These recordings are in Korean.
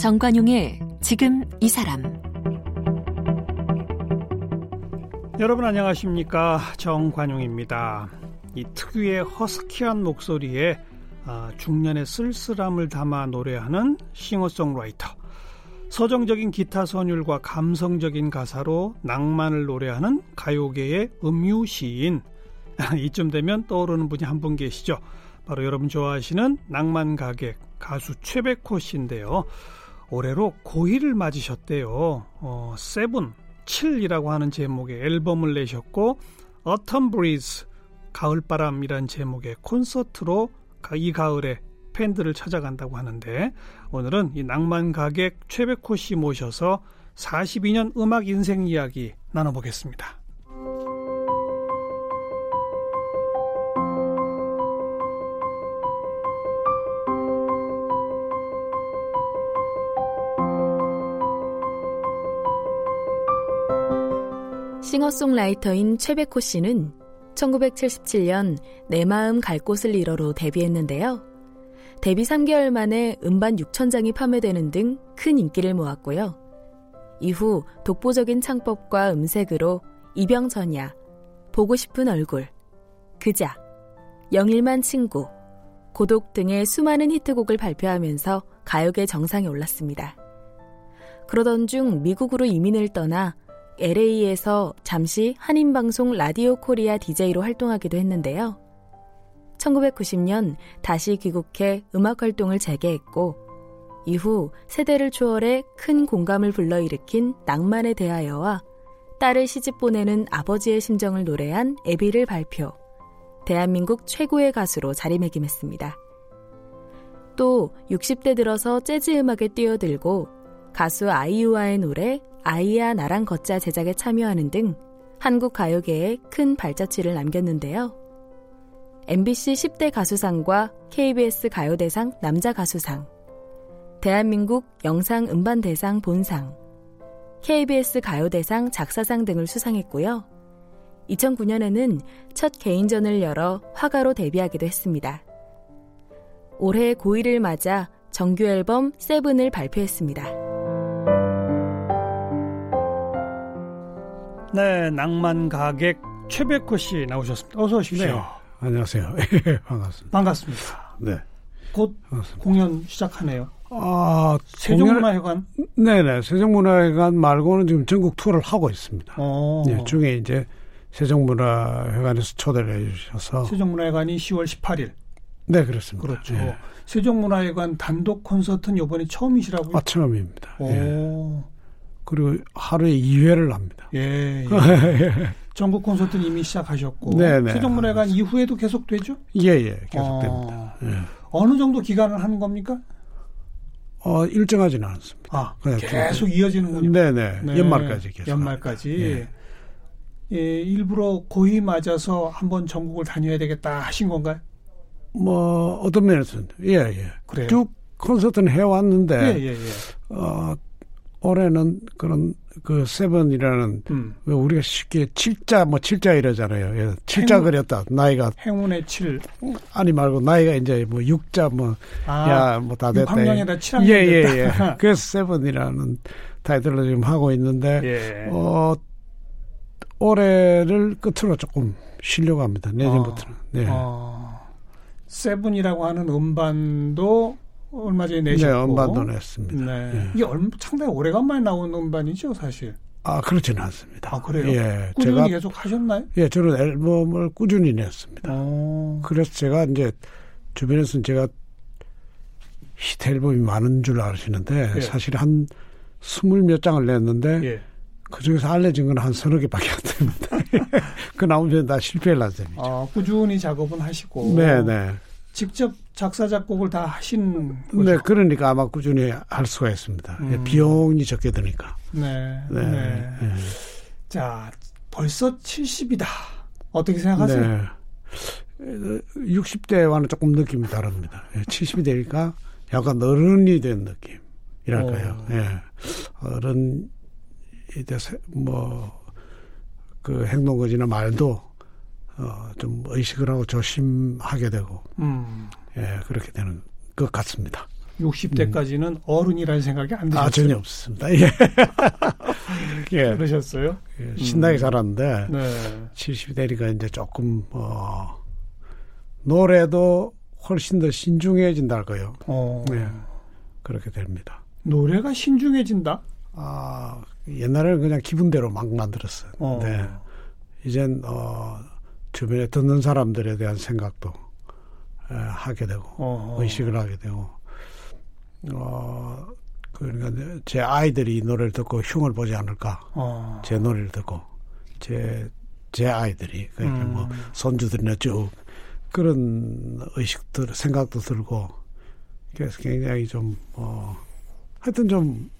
정관용의 지금 이 사람 여러분 안녕하십니까 정관용입니다. 이 특유의 허스키한 목소리에 아, 중년의 쓸쓸함을 담아 노래하는 싱어송라이터 서정적인 기타 선율과 감성적인 가사로 낭만을 노래하는 가요계의 음유 시인 이쯤 되면 떠오르는 분이 한 분 계시죠. 바로 여러분 좋아하시는 낭만 가객 가수 최백호 씨인데요. 올해로 고1을 맞으셨대요. 어, 세븐, 7이라고 하는 제목의 앨범을 내셨고 Autumn Breeze, 가을바람이란 제목의 콘서트로 이 가을에 팬들을 찾아간다고 하는데 오늘은 이 낭만 가객 최백호 씨 모셔서 42년 음악 인생 이야기 나눠보겠습니다. 싱어송라이터인 최백호 씨는 1977년 내 마음 갈 곳을 잃어로 데뷔했는데요. 데뷔 3개월 만에 음반 6천장이 판매되는 등 큰 인기를 모았고요. 이후 독보적인 창법과 음색으로 이병전야, 보고 싶은 얼굴, 그자, 영일만 친구, 고독 등의 수많은 히트곡을 발표하면서 가요계 정상에 올랐습니다. 그러던 중 미국으로 이민을 떠나 LA에서 잠시 한인방송 라디오 코리아 DJ로 활동하기도 했는데요. 1990년 다시 귀국해 음악 활동을 재개했고, 이후 세대를 초월해 큰 공감을 불러일으킨 낭만에 대하여와 딸을 시집 보내는 아버지의 심정을 노래한 애비를 발표, 대한민국 최고의 가수로 자리매김했습니다. 또 60대 들어서 재즈 음악에 뛰어들고 가수 아이유와의 노래 아이야 나랑 걷자 제작에 참여하는 등 한국 가요계에 큰 발자취를 남겼는데요. MBC 10대 가수상과 KBS 가요대상 남자 가수상, 대한민국 영상 음반 대상 본상, KBS 가요대상 작사상 등을 수상했고요. 2009년에는 첫 개인전을 열어 화가로 데뷔하기도 했습니다. 올해 고1을 맞아 정규 앨범 세븐을 발표했습니다. 네, 낭만 가객 최백호 씨 나오셨습니다. 어서 오십시오. 네, 안녕하세요. 반갑습니다. 반갑습니다. 네. 곧 반갑습니다. 공연 시작하네요. 아, 세종문화회관? 네네. 세종문화회관 말고는 지금 전국 투어를 하고 있습니다. 어. 네, 중에 이제 세종문화회관에서 초대를 해주셔서. 세종문화회관이 10월 18일. 네, 그렇습니다. 그렇죠. 네. 세종문화회관 단독 콘서트는 이번에 처음이시라고요? 아, 처음입니다. 오. 예. 그리고 하루에 2회를 합니다. 예. 예. 전국 콘서트는 이미 시작하셨고 네네. 세종문화관 이후에도 계속 되죠? 예예, 예. 계속됩니다. 어, 예. 어느 정도 기간을 하는 겁니까? 어 일정하지는 않습니다. 아, 계속 이어지는군요. 네네. 네. 연말까지 계속. 연말까지. 예. 예, 일부러 고이 맞아서 한번 전국을 다녀야 되겠다 하신 건가요? 뭐 어떤 면에서는 예 예. 그래요. 쭉 콘서트는 해왔는데 예, 예, 예. 어 올해는 그런 그 세븐이라는 음. 우리가 쉽게 칠자 뭐 칠자 이러잖아요. 예, 칠자 행운, 그렸다. 나이가 행운의 칠 아니 말고 나이가 이제 뭐 육자 뭐 야 뭐다 됐다. 6학년에다 7학년 예예예. 예, 예. 그래서 세븐이라는 타이틀로 지금 하고 있는데 예. 어 올해를 끝으로 조금 쉬려고 합니다. 내년부터는. 어, 네. 어, 세븐이라고 하는 음반도 얼마 전에 내셨고. 네, 음반도 냈습니다. 네. 예. 이게 얼마, 상당히 오래간만에 나온 음반이죠, 사실. 아, 그렇지는 않습니다. 아, 그래요? 예. 꾸준히 제가, 계속 하셨나요? 예, 저는 앨범을 꾸준히 냈습니다. 오. 어. 그래서 제가 이제 주변에서는 제가 히트 앨범이 많은 줄 아시는데 예. 사실 한 스물 몇 장을 냈는데 예. 그 중에서 알려진 건 한 서너 개밖에 안 됩니다. 그 나오면 다 실패를 한 셈이죠. 아, 꾸준히 작업은 하시고. 네네. 네. 직접 작사 작곡을 다 하신 거죠? 네, 그러니까 아마 꾸준히 할 수가 있습니다. 예, 음. 비용이 적게 드니까. 네, 네. 네. 네. 자, 벌써 70이다. 어떻게 생각하세요? 네. 60대와는 조금 느낌이 다릅니다. 70이 예, 되니까 약간 어른이 된 느낌이랄까요. 어. 예. 어른이 돼서 뭐, 그 행동거지나 말도 어, 좀 의식을 하고 조심하게 되고, 음. 예, 그렇게 되는 것 같습니다. 60대까지는 어른이라는 생각이 안 드셨어요? 아, 전혀 없습니다. 예. 예. 그러셨어요? 예, 신나게 음. 살았는데, 네. 70이 되니까 이제 조금, 어, 노래도 훨씬 더 신중해진다 할까요? 어. 네. 그렇게 됩니다. 노래가 신중해진다? 아, 옛날에는 그냥 기분대로 막 만들었어요. 어. 네. 이젠, 어, 주변에 듣는 사람들에 대한 생각도 에, 하게 되고, 어. 의식을 하게 되고, 어, 그러니까 제 아이들이 이 노래를 듣고 흉을 보지 않을까. 어. 제 노래를 듣고, 제, 제 아이들이, 그러니까 뭐 음. 뭐, 손주들이나 쭉, 그런 의식들, 생각도 들고, 그래서 굉장히 좀, 어, 하여튼 좀,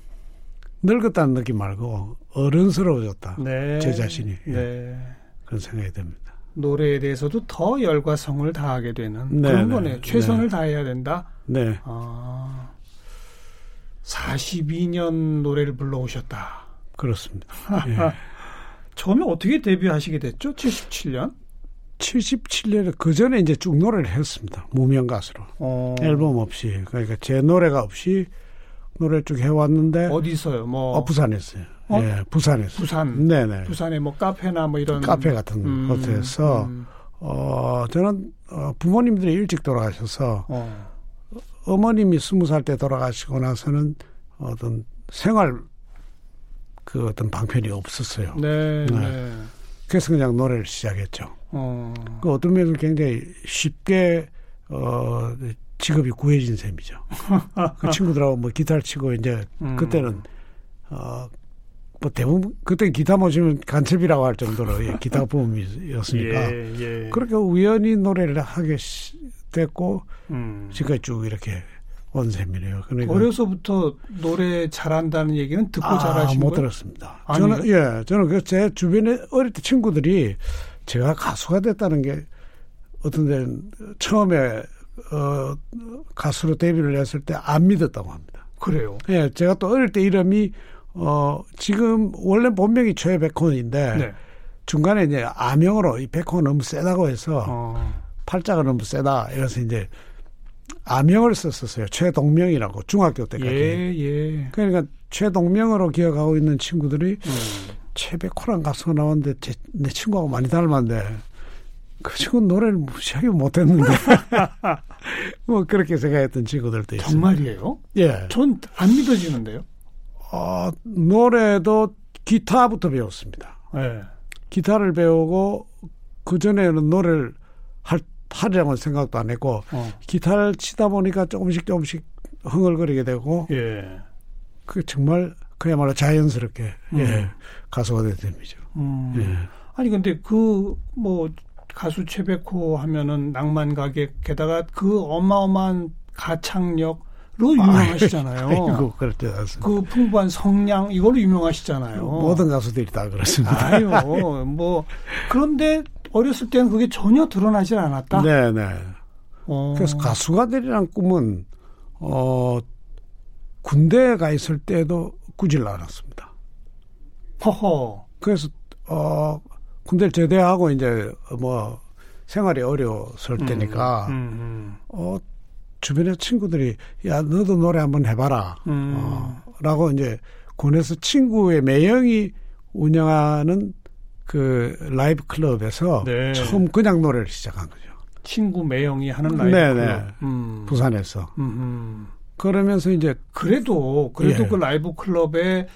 늙었다는 느낌 말고, 어른스러워졌다. 네. 제 자신이. 예. 네. 그런 생각이 듭니다. 노래에 대해서도 더 열과 성을 다하게 되는 네, 그런 네. 거네요. 최선을 네. 다해야 된다. 네. 아, 42년 노래를 불러오셨다. 그렇습니다. 예. 처음에 어떻게 데뷔하시게 됐죠? 77년? 77년에 그 전에 이제 쭉 노래를 했습니다. 무명 가수로. 어, 앨범 없이. 그러니까 제 노래가 없이 노래를 쭉 해왔는데. 어디서요? 뭐 어, 부산에서요. 어? 예, 부산에서. 부산. 네네. 부산에 뭐 카페나 뭐 이런 카페 같은 음, 곳에서, 음, 어, 저는, 어, 부모님들이 일찍 돌아가셔서, 어, 어머님이 스무 살 때 돌아가시고 나서는 어떤 생활, 그 어떤 방편이 없었어요. 네, 네. 네. 그래서 그냥 노래를 시작했죠. 어, 그 어떤 면에서 굉장히 쉽게 어 직업이 구해진 셈이죠. 그 친구들하고 뭐 기타를 치고 이제 음. 그때는 어 뭐 대부분 그때 기타 모시면 간첩이라고 할 정도로 예, 기타 부음이었으니까 예, 예. 그렇게 우연히 노래를 하게 시- 됐고 음. 지금까지 쭉 이렇게 온 셈이네요. 그러니까 어려서부터 노래 잘한다는 얘기는 듣고 아, 잘하신 못 거예요? 들었습니다. 아니요? 저는 예, 저는 그 제 주변에 어릴 때 친구들이 제가 가수가 됐다는 게 어떤 데는 처음에 어 가수로 데뷔를 했을 때 안 믿었다고 합니다. 그래요. 예, 제가 또 어릴 때 이름이 어 지금 원래 본명이 최백호인데 네. 중간에 이제 아명으로 이 백호 너무 세다고 해서 어, 팔자가 너무 세다 이래서 이제 아명을 썼었어요. 최동명이라고 중학교 때까지. 예, 예. 그러니까 최동명으로 기억하고 있는 친구들이 음. 최백호란 가수가 나왔는데 제, 내 친구하고 많이 닮았는데 그 친구 노래를 무시하게 못했는데 뭐 그렇게 생각했던 친구들도 있어요. 정말이에요? 예. 전 안 믿어지는데요. 어, 노래도 기타부터 배웠습니다. 예. 기타를 배우고 그 전에는 노래를 할 하려고 생각도 안 했고 어. 기타를 치다 보니까 조금씩 조금씩 흥얼거리게 되고 예. 그 정말 그야말로 자연스럽게 예, 음. 가수가 된 셈이죠. 음. 예. 아니 근데 그 뭐 가수 최백호 하면은 낭만 가객 게다가 그 어마어마한 가창력으 로 유명하시잖아요. 아이고 그렇지 않습니다. 그 풍부한 성량 이걸로 유명하시잖아요. 모든 가수들이 다 그렇습니다. 아유 뭐 그런데 어렸을 때는 그게 전혀 드러나질 않았다. 네 네. 어. 그래서 가수가 되리란 꿈은 어 군대에 가 있을 때도 꾸질 않았습니다. 허허. 그래서 어 군대를 제대하고 이제 뭐 생활이 어려웠을 때니까 음, 음, 어 주변의 친구들이 야 너도 노래 한번 해봐라 음. 어, 라고 이제 군에서 친구의 매형이 운영하는 그 라이브 클럽에서 네. 처음 그냥 노래를 시작한 거죠. 친구 매형이 하는 라이브 네네. 클럽. 음. 부산에서. 음, 음. 그러면서 이제 그래도 그래도 예. 그 라이브 클럽에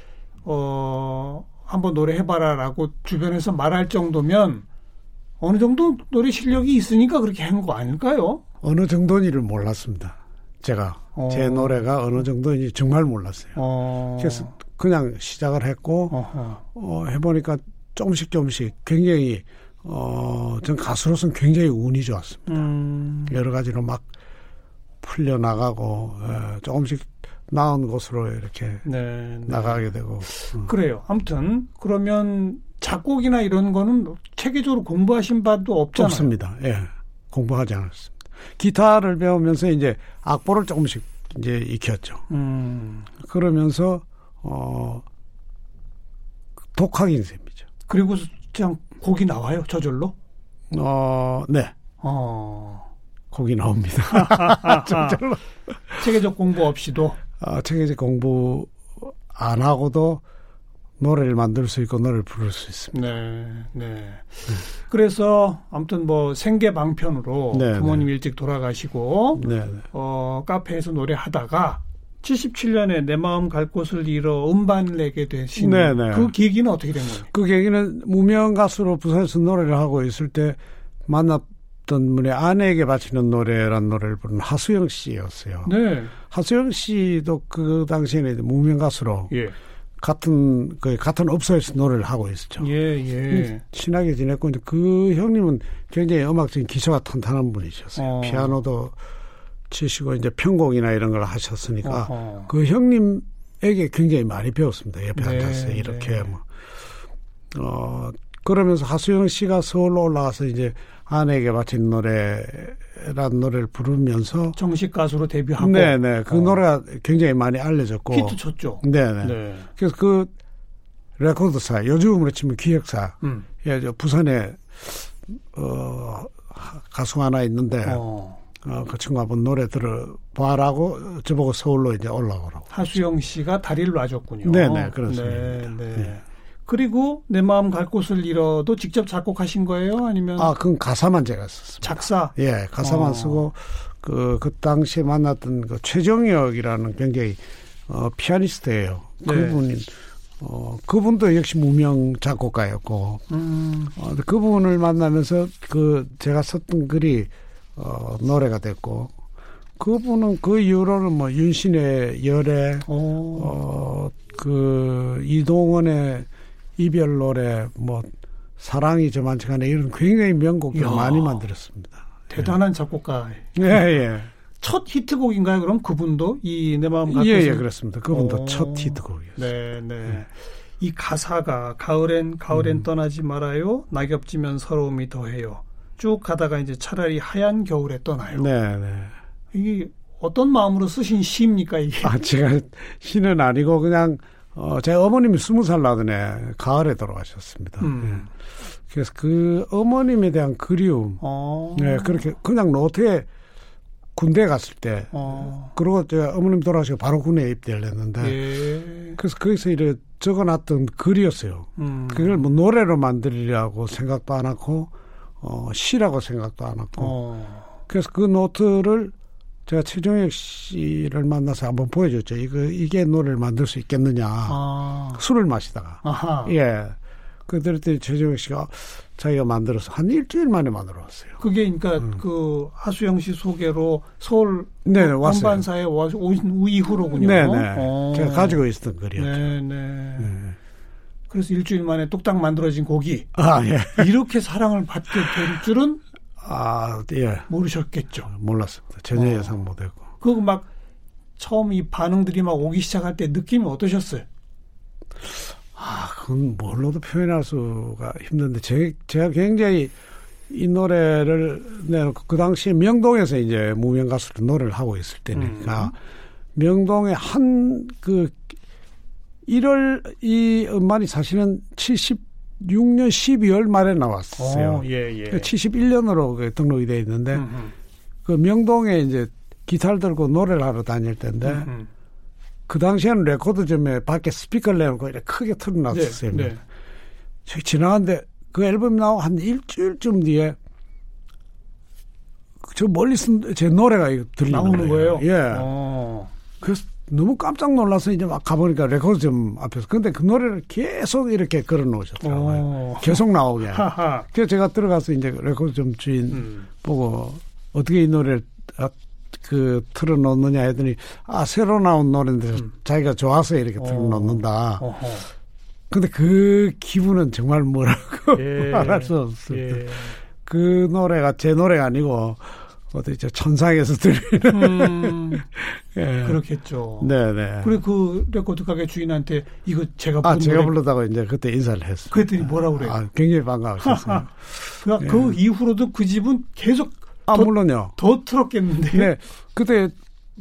어 한번 노래 해봐라라고 주변에서 말할 정도면 어느 정도 노래 실력이 있으니까 그렇게 한 거 아닐까요? 어느 정도인지를 몰랐습니다. 제가 어. 제 노래가 어느 정도인지 정말 몰랐어요. 어. 그래서 그냥 시작을 했고 어허. 어, 해보니까 조금씩 조금씩 굉장히 어, 전 가수로서는 굉장히 운이 좋았습니다. 음. 여러 가지로 막 풀려 나가고 어, 조금씩 나은 곳으로 이렇게 네, 네. 나가게 되고 음. 그래요. 아무튼 그러면 작곡이나 이런 거는 체계적으로 공부하신 바도 없잖아요. 없습니다. 예, 공부하지 않았습니다. 기타를 배우면서 이제 악보를 조금씩 이제 익혔죠. 음. 그러면서 어 독학인 셈이죠. 그리고 그냥 곡이 나와요. 저절로. 어, 네. 어. 곡이 나옵니다. 정말로. 체계적 공부 없이도 어, 체계적 공부 안 하고도 노래를 만들 수 있고 노래를 부를 수 있습니다. 네, 네. 그래서 아무튼 뭐 생계 방편으로 네, 부모님 일찍 돌아가시고 네, 네. 어 카페에서 노래하다가 77년에 내 마음 갈 곳을 잃어 음반을 내게 되신 네, 네. 그 계기는 어떻게 된 겁니까? 그 계기는 무명 가수로 부산에서 노래를 하고 있을 때 만났던 분의 아내에게 바치는 노래란 노래를 부른 하수영 씨였어요. 네, 하수영 씨도 그 당시에는 무명 가수로 예, 같은 그 같은 업소에서 노래를 하고 있었죠. 예, 예. 친하게 지냈고 이제 그 형님은 굉장히 음악적인 기초가 탄탄한 분이셨어요. 어. 피아노도 치시고 이제 편곡이나 이런 걸 하셨으니까 어허. 그 형님에게 굉장히 많이 배웠습니다. 옆에 네, 앉아서 이렇게 네. 뭐. 어 그러면서 하수영 씨가 서울로 올라와서 이제 아내에게 바친 노래란 노래를 부르면서 정식 가수로 데뷔하고 네네 그 어. 노래가 굉장히 많이 알려졌고 히트 쳤죠. 네네 네. 그래서 그 레코드사 요즘으로 치면 기획사 음. 예, 저 부산에 어 하- 가수 하나 있는데 어. 어. 그 친구 한번 노래 들어봐라고 저보고 서울로 이제 올라오라고. 하수영 씨가 다리를 놔줬군요. 네네, 그렇습니다. 네, 네. 네. 그리고 내 마음 갈 곳을 잃어도 직접 작곡하신 거예요? 아니면 아, 그건 가사만 제가 썼습니다. 작사? 예, 가사만 어. 쓰고 그, 그 당시에 만났던 그 최정혁이라는 굉장히 어, 피아니스트예요. 네. 그분이 어, 그분도 역시 무명 작곡가였고 음, 어, 그분을 만나면서 그 제가 썼던 글이 어, 노래가 됐고 그분은 그 이후로는 뭐 윤신의 열애 어, 어, 그 이동원의 이별 노래 뭐 사랑이 저만치간에 이런 굉장히 명곡들. 많이 만들었습니다. 대단한 작곡가. 예, 예. 첫 히트곡인가요? 그럼 그분도 이 내 마음 갈 예, 예, 그렇습니다. 그분도 어. 첫 히트곡이었어요. 네, 네. 이 가사가 가을엔 가을엔 음. 떠나지 말아요. 낙엽 지면 서러움이 더해요. 쭉 가다가 이제 차라리 하얀 겨울에 떠나요. 네, 네. 이게 어떤 마음으로 쓰신 시입니까 이게? 아, 제가 시는 아니고 그냥 어, 제 어머님이 스무 살 나던 해 가을에 돌아가셨습니다. 음. 예. 그래서 그 어머님에 대한 그리움, 어. 네, 그렇게 그냥 노트에 군대 갔을 때, 어. 그리고 제가 어머님 돌아가시고 바로 군에 입대를 했는데, 예. 그래서 거기서 이렇게 적어놨던 글이었어요. 음. 그걸 뭐 노래로 만들리라고 생각도 안 하고, 어, 시라고 생각도 안 하고, 어. 그래서 그 노트를 제가 최종혁 씨를 만나서 한번 보여줬죠. 이거 이게 노래를 만들 수 있겠느냐. 아. 술을 마시다가 아하. 예. 그랬더니 최종혁 씨가 자기가 만들어서 한 일주일 만에 만들어 왔어요. 그게 그러니까 그 하수영 씨 소개로 서울 음. 네. 본반사에 와- 오신 이후로군요. 네네. 어. 제가 가지고 있었던 글이었죠. 네, 네. 네. 그래서 일주일 만에 뚝딱 만들어진 곡이 아 예. 이렇게 사랑을 받게 될 줄은 아 예. 모르셨겠죠. 몰랐습니다. 전혀 어. 예상 못했고. 그거 막 처음 이 반응들이 막 오기 시작할 때 느낌이 어떠셨어요? 아 그건 뭘로도 표현할 수가 힘든데 제, 제가 굉장히 이 노래를 내놓고 그 당시에 명동에서 이제 무명 가수로 노래를 하고 있을 때니까 명동에 한 그 1월 이 음반이 사실은 76년 12월 말에 나왔어요. 예, 예. 71년으로 그 등록이 돼 있는데 음, 그 명동에 이제 기타를 들고 노래를 하러 다닐 때인데 음, 음. 그 당시에는 레코드점에 밖에 스피커를 내놓고 이렇게 크게 틀어놨었어요. 네, 네. 지나갔는데 그 앨범 나오고 한 일주일쯤 뒤에 저 멀리서 제 노래가 들리는 나오는 거예요. 예. 어. 그래서 너무 깜짝 놀라서 이제 막 가보니까 레코드점 앞에서 근데 그 노래를 계속 이렇게 걸어 놓으셨더라고요. 어. 계속 나오게. 하하. 그래서 제가 들어가서 이제 레코드점 주인 음. 보고 어떻게 이 노래를 아, 그 틀어 놓느냐 했더니 아 새로 나온 노래인데 음. 자기가 좋아서 이렇게 어. 틀어 놓는다. 어허. 근데 그 기분은 정말 뭐라고 예. 말할 수 없습니다. 예. 그 노래가 제 노래가 아니고 어디 저 천상에서 들리는 음, 예. 그렇겠죠. 네네. 그리고 그 레코드 가게 주인한테 이거 제가 아 제가 노래 부르다가 이제 그때 인사를 했어요. 그랬더니 뭐라 그래요? 아 굉장히 반가우셨어요. 그, 그 이후로도 그 집은 계속 아 더- 물론요. 더 틀었겠는데. 네 그때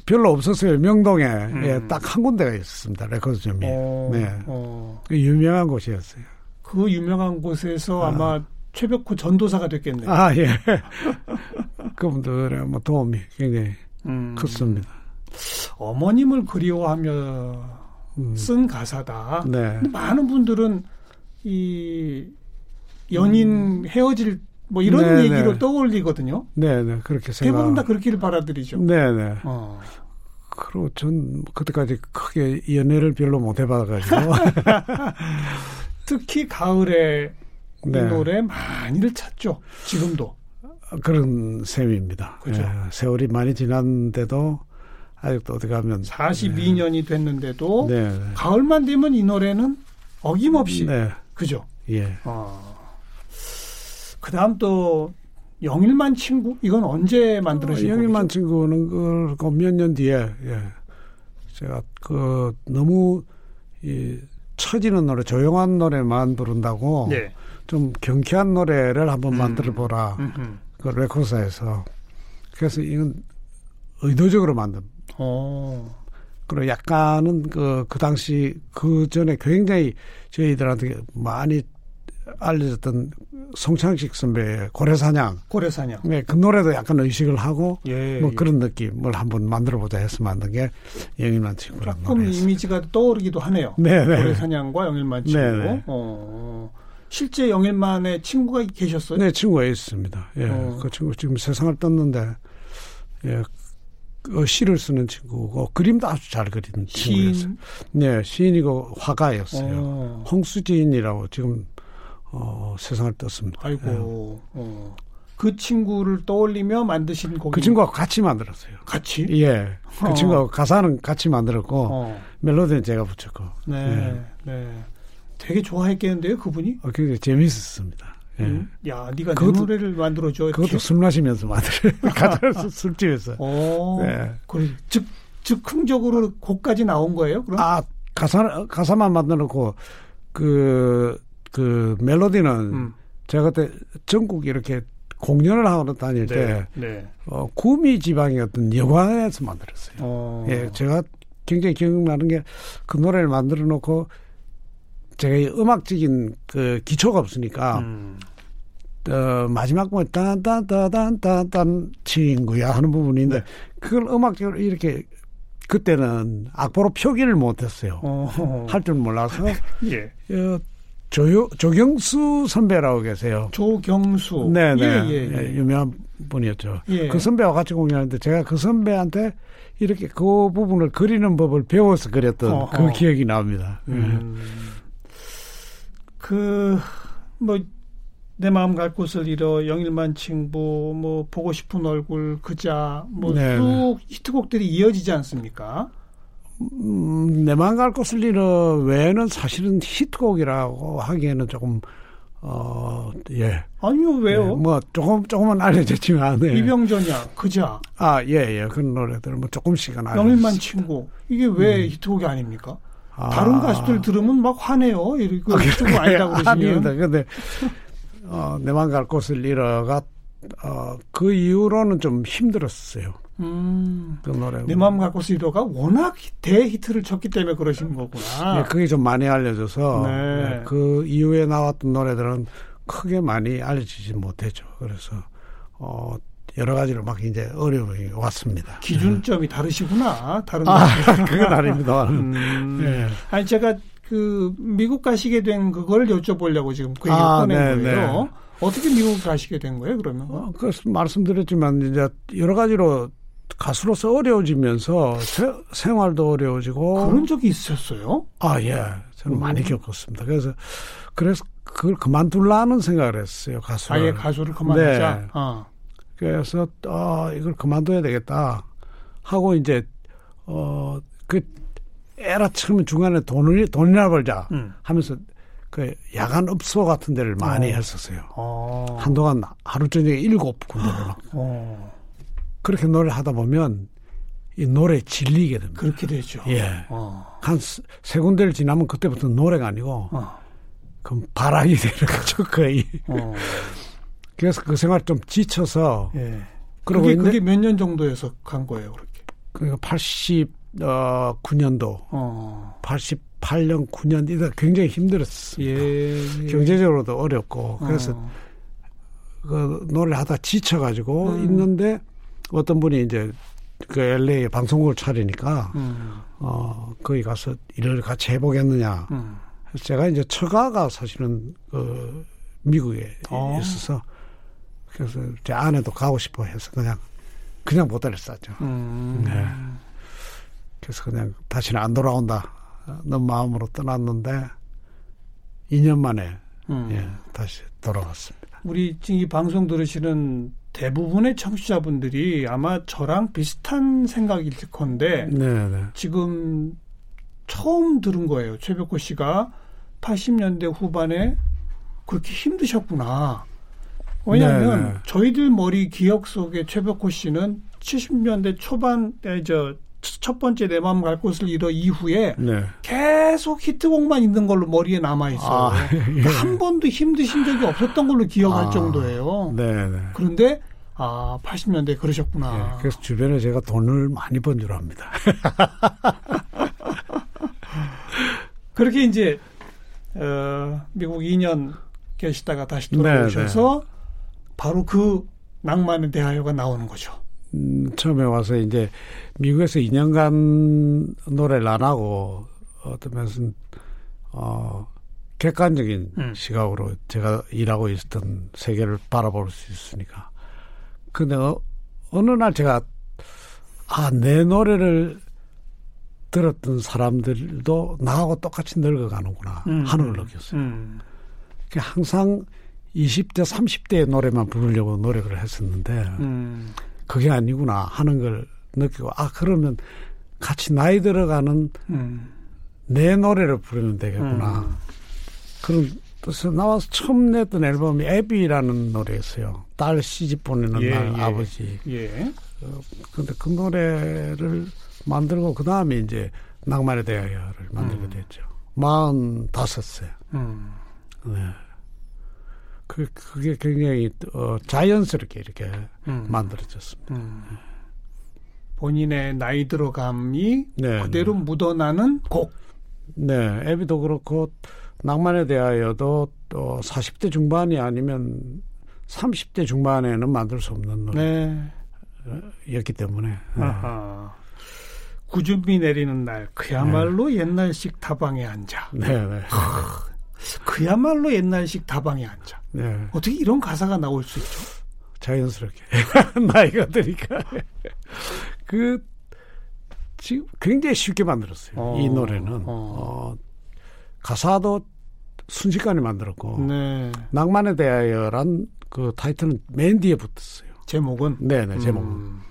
별로 없었어요. 명동에 음. 예, 딱 한 군데가 있었습니다. 레코드점이. 어, 네. 어. 그 유명한 곳이었어요. 그 유명한 곳에서 아. 아. 마 최백호 전도사가 됐겠네요. 아 예. 그분들의 뭐 도움이 굉장히 음. 컸습니다. 어머님을 그리워하며 음. 쓴 가사다. 네. 많은 분들은 이 연인 헤어질 뭐 이런 음. 네, 얘기로 네. 떠올리거든요. 네 네 그렇게 생각. 대부분 다 그렇게를 받아들이죠. 네 네. 어. 그리고 전 그때까지 크게 연애를 별로 못 해봐가지고. 특히 가을에 이 네. 노래 많이를 찾죠. 지금도. 그런 셈입니다. 그죠. 예, 세월이 많이 지났는데도 아직도 어디 가면 42년이 됐는데도 네. 네. 가을만 되면 이 노래는 어김없이 네. 그죠. 예. 어. 그다음 또 영일만 친구 이건 언제 만들어진 어, 영일만 곡이죠? 친구는 그몇 년 뒤에 예. 제가 그 너무 이 처지는 노래 조용한 노래만 부른다고 네. 좀 경쾌한 노래를 한번 음. 만들어 보라. 그 레코드사에서 그래서 이건 의도적으로 만든 어. 그리고 약간은 그, 그 당시 그 전에 굉장히 저희들한테 많이 알려졌던 송창식 선배의 고래사냥. 고래사냥. 네, 그 노래도 약간 의식을 하고 예. 뭐 예. 그런 느낌을 한번 만들어보자 해서 만든 게 영인한 친구라는 조금 노래였어요. 이미지가 떠오르기도 하네요. 네네. 고래사냥과 영일만 친구. 네 네. 어. 실제 영일만의 친구가 계셨어요? 네, 친구가 있습니다. 예, 어. 그 친구 지금 세상을 떴는데, 예, 그 시를 쓰는 친구고 그림도 아주 잘 그리는 친구였어요. 시인. 네, 시인이고 화가였어요. 어. 홍수진이라고 지금 어, 세상을 떴습니다. 예. 아이고. 어. 그 친구를 떠올리며 만드신 곡이 그 친구하고 같이 만들었어요. 같이. 예, 그 어. 친구하고 가사는 같이 만들었고 어. 멜로디는 제가 붙였고, 네. 예. 네. 되게 좋아했겠는데요, 그분이? 어, 굉장히 재밌었습니다. 예. 음? 야, 네가 내 그것도- 노래를 만들어줘. 이렇게. 그것도 술 마시면서 만들어요. 술집에서. 어. 네. 그래. 즉 즉흥적으로 곡까지 나온 거예요? 그럼? 아 가사 가사만 만들어놓고 그그 멜로디는 음. 제가 그때 전국 이렇게 공연을 하러 다닐 때 네. 어, 구미 지방의 어떤 여관에서 만들었어요. 어. 예, 제가 굉장히 기억나는 게 그 노래를 만들어 놓고 제가 이 음악적인 그 기초가 없으니까 음. 어, 마지막 뭐 딴딴따단따단 친구야 하는 부분인데 네. 그걸 음악적으로 이렇게 그때는 악보로 표기를 못했어요. 어. 할줄 몰라서 예. 어, 조요, 조경수 선배라고 계세요. 조경수. 네네 예, 예, 예. 예, 유명한 분이었죠. 예. 그 선배와 같이 공연하는데 제가 그 선배한테 이렇게 그 부분을 그리는 법을 배워서 그렸던 어허. 그 기억이 납니다. 예. 음. 그, 뭐, 내 마음 갈 곳을 잃어, 영일만 친구, 뭐, 보고 싶은 얼굴, 그자, 뭐, 네네. 쭉 히트곡들이 이어지지 않습니까? 음, 내만 갈 곳을 잃어 외에는 사실은 히트곡이라고 하기에는 조금 어, 예. 아니요, 왜요? 네, 뭐 조금 조금은 알려졌지만 네. 이병전이야, 그자, 아, 예, 예. 그런 노래들 뭐 조금씩은 알려졌 영일만 친구. 이게 왜 히트곡이 아닙니까? 아. 다른 가수들 들으면 막 화내요. 이거 히트곡 아니라고 아닙니다. 그러시면. 근데 어, 내만 갈 곳을 잃어가 어, 그 이후로는 좀 힘들었어요. 음. 그 노래. 내 마음 갈 곳을 잃어가 워낙 대히트를 쳤기 때문에 그러신 거구나. 예, 그게 좀 많이 알려져서 네. 예, 그 이후에 나왔던 노래들은 크게 많이 알려지지 못했죠. 그래서 어 여러 가지로 막 이제 어려움이 왔습니다. 기준점이 다르시구나. 다른 아. 그건 아닙니다. 음. 예. 아니 제가 그 미국 가시게 된 그걸 여쭤보려고 지금 그 얘기를 아, 꺼낸 네, 거예요. 네. 어떻게 미국 가시게 된 거예요? 그러면 어, 그 말씀드렸지만 이제 여러 가지로 가수로서 어려워지면서 세- 생활도 어려워지고 그런 적이 있었어요? 아 예, 저는 많이 음. 겪었습니다. 그래서 그래서 그걸 그만둘라는 생각을 했어요 가수를. 아예 가수를 그만하자. 네. 어. 그래서 아 이걸 그만둬야 되겠다 하고 이제 어그 에라 처음에 중간에 돈을 돈이나 벌자 음. 하면서 그 야간 읍소 같은 데를 많이 어. 했었어요. 어. 한동안 하루 저녁에 일곱 군데를 막 어. 그렇게 노래를 하다 보면 이 노래 질리게 됩니다. 그렇게 되죠. 예. 어. 한세 군데를 지나면 그때부터 노래가 아니고 어. 그럼 바락이 되는 거죠 거의. 어. 그래서 그 생활 좀 지쳐서 예. 그러고 그게, 그게 몇 년 정도에서 간 거예요, 그렇게? 그 89년도, 어. 88년, 9년 이다 굉장히 힘들었어요. 예. 예. 경제적으로도 어렵고 그래서 어. 그 노래를 하다 지쳐가지고 음. 있는데 어떤 분이 이제 그 LA에 방송국을 차리니까 음. 어 거기 가서 일을 같이 해보겠느냐. 음. 제가 이제 처가가 사실은 그 미국에 어. 있어서 그래서 제 아내도 가고 싶어 해서 그냥 그냥 모델을 쌌죠. 음. 네. 그래서 그냥 다시는 안 돌아온다. 는 마음으로 떠났는데 2년 만에 음. 예, 다시 돌아왔습니다. 우리 지금 이 방송 들으시는 대부분의 청취자분들이 아마 저랑 비슷한 생각일 건데 네, 네. 지금 처음 들은 거예요. 최백호 씨가 80년대 후반에 그렇게 힘드셨구나. 왜냐하면 네, 네. 저희들 머리 기억 속에 최백호 씨는 70년대 초반에 저첫 번째 내 마음 갈 곳을 잃어 이후에 네. 계속 히트곡만 있는 걸로 머리에 남아 있어요. 아, 예. 한 번도 힘드신 적이 없었던 걸로 기억할 아, 정도예요. 네, 네. 그런데 아 80년대 그러셨구나. 예, 그래서 주변에 제가 돈을 많이 번 줄 압니다. 그렇게 이제 어, 미국 2년 계시다가 다시 네, 돌아오셔서 바로 그 낭만에 대하여가 나오는 거죠. 음, 처음에 와서 이제 미국에서 2년간 노래를 안 하고 어떤 면은 어 객관적인 음. 시각으로 제가 일하고 있었던 세계를 바라볼 수 있으니까. 근데 어, 어느 날 제가 아 내 노래를 들었던 사람들도 나하고 똑같이 늙어가는구나 음, 하는 걸 느꼈어요. 음. 항상 20대, 30대의 노래만 부르려고 노력을 했었는데 음. 그게 아니구나 하는 걸 느끼고 아 그러면 같이 나이 들어가는 음. 내 노래를 부르면 되겠구나 음. 그런 뜻에서 나와서 처음 냈던 앨범이 애비라는 노래였어요 딸 시집 보내는 예, 날 예. 아버지 예. 근데 그 노래를 만들고 그 다음에 이제 낭만에 대하여를 만들게 음. 됐죠 마흔 다섯세 음. 네. 그, 그게 굉장히 어, 자연스럽게 이렇게 음. 만들어졌습니다. 음. 본인의 나이 들어감이 네, 그대로 묻어나는 곡. 네, 애비도 그렇고 낭만에 대하여도 또 40대 중반이 아니면 30대 중반에는 만들 수 없는 네. 노래였기 때문에 네. 아하. 구준비 내리는 날 그야말로 옛날식 다방에 앉아. 네, 네, 그야말로 옛날식 다방에 앉아. 네, 어떻게 이런 가사가 나올 수 있죠? 자연스럽게 나이가 드니까 그 지금 굉장히 쉽게 만들었어요. 어, 이 노래는 어. 어, 가사도 순식간에 만들었고 네. 낭만에 대하여란 그 타이틀은 맨 뒤에 붙었어요. 제목은 네, 네, 제목. 은 음,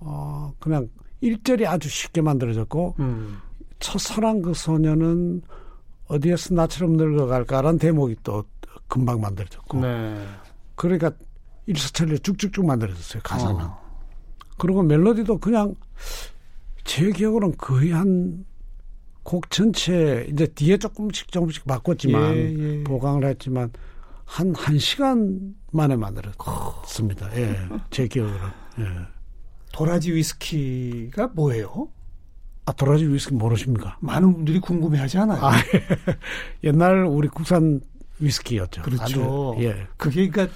어, 그냥 일절이 아주 쉽게 만들어졌고 음. 첫사랑 그 소녀는 어디에서 나처럼 늙어갈까라는 대목이 또 금방 만들어졌고 네. 그러니까 일사천리 쭉쭉쭉 만들어졌어요 가사는 어. 그리고 멜로디도 그냥 제 기억으로는 거의 한 곡 전체 이제 뒤에 조금씩 조금씩 바꿨지만 예, 예. 보강을 했지만 한한 시간 만에 만들었습니다. 예, 제 기억으로. 예. 도라지 위스키가 뭐예요? 아 도라지 위스키 모르십니까? 많은 분들이 궁금해하지 않아요? 아, 옛날 우리 국산 위스키였죠. 그렇죠. 아주, 예, 그게 그러니까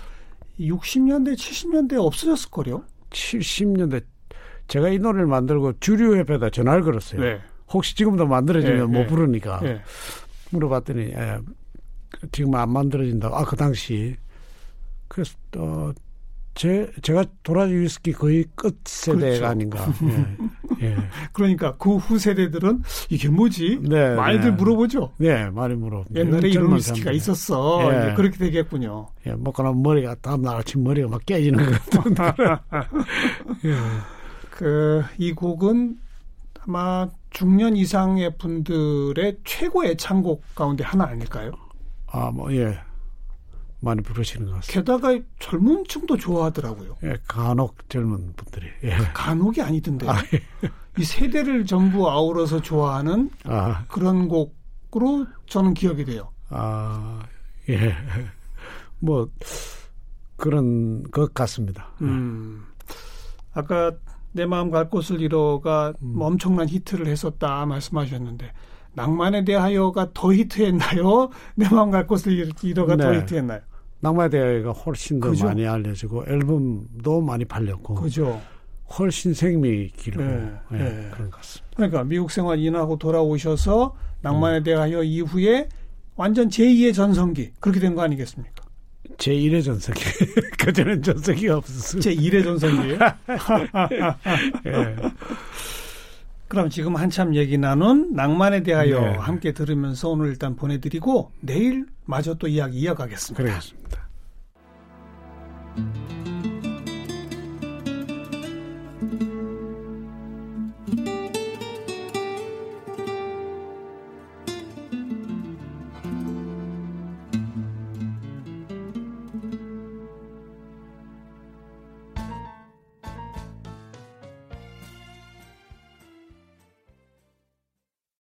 60년대, 70년대 없어졌을 거요. 70년대 제가 이 노래를 만들고 주류협회에다 전화를 걸었어요. 네. 혹시 지금도 만들어지면 예, 못 예. 부르니까 예. 물어봤더니 예, 지금 안 만들어진다고. 아그 당시 그래서 어, 제 제가 도라지 위스키 거의 끝 세대가 그렇죠. 아닌가. 예, 예. 그러니까 그 후 세대들은 이게 뭐지? 네, 많이들 네. 물어보죠. 네, 많이 물어. 옛날에 이런 위스키가. 있었어. 예. 그렇게 되겠군요. 예, 먹고 나면 머리가 다음날 아침 머리가 막 깨지는 것 같은. 예. 그이 곡은 아마 중년 이상의 분들의 최고의 애창곡 가운데 하나 아닐까요? 아, 뭐, 예. 많이 부르시는 것 같습니다. 게다가 젊은 층도 좋아하더라고요. 예, 간혹 젊은 분들이. 예. 간혹이 아니던데. 이 세대를 전부 아우러서 좋아하는 아, 그런 곡으로 저는 기억이 돼요. 아, 예. 뭐, 그런 것 같습니다. 음. 아까 내 마음 갈 곳을 잃어가 뭐 엄청난 히트를 했었다 말씀하셨는데 낭만에 대하여가 더 히트했나요? 내 마음 갈 곳을 잃- 잃어가 더 네. 히트했나요? 낭만에 대해가 훨씬 더 그죠? 많이 알려지고 앨범도 많이 팔렸고 그죠. 훨씬 생명이 길고 네, 예, 네. 그런 것 같습니다. 그러니까 미국 생활 인하고 돌아오셔서 음. 낭만에 대하여 이후에 완전 제2의 전성기 그렇게 된 거 아니겠습니까? 제 1회 전성기 그전엔 전성기가 없었습니다. 제1의 전성기예요. 예. 그럼 지금 한참 얘기 나눈 낭만에 대하여 네. 함께 들으면서 오늘 일단 보내드리고 내일 마저 또 이야기 이어가겠습니다. 그러겠습니다.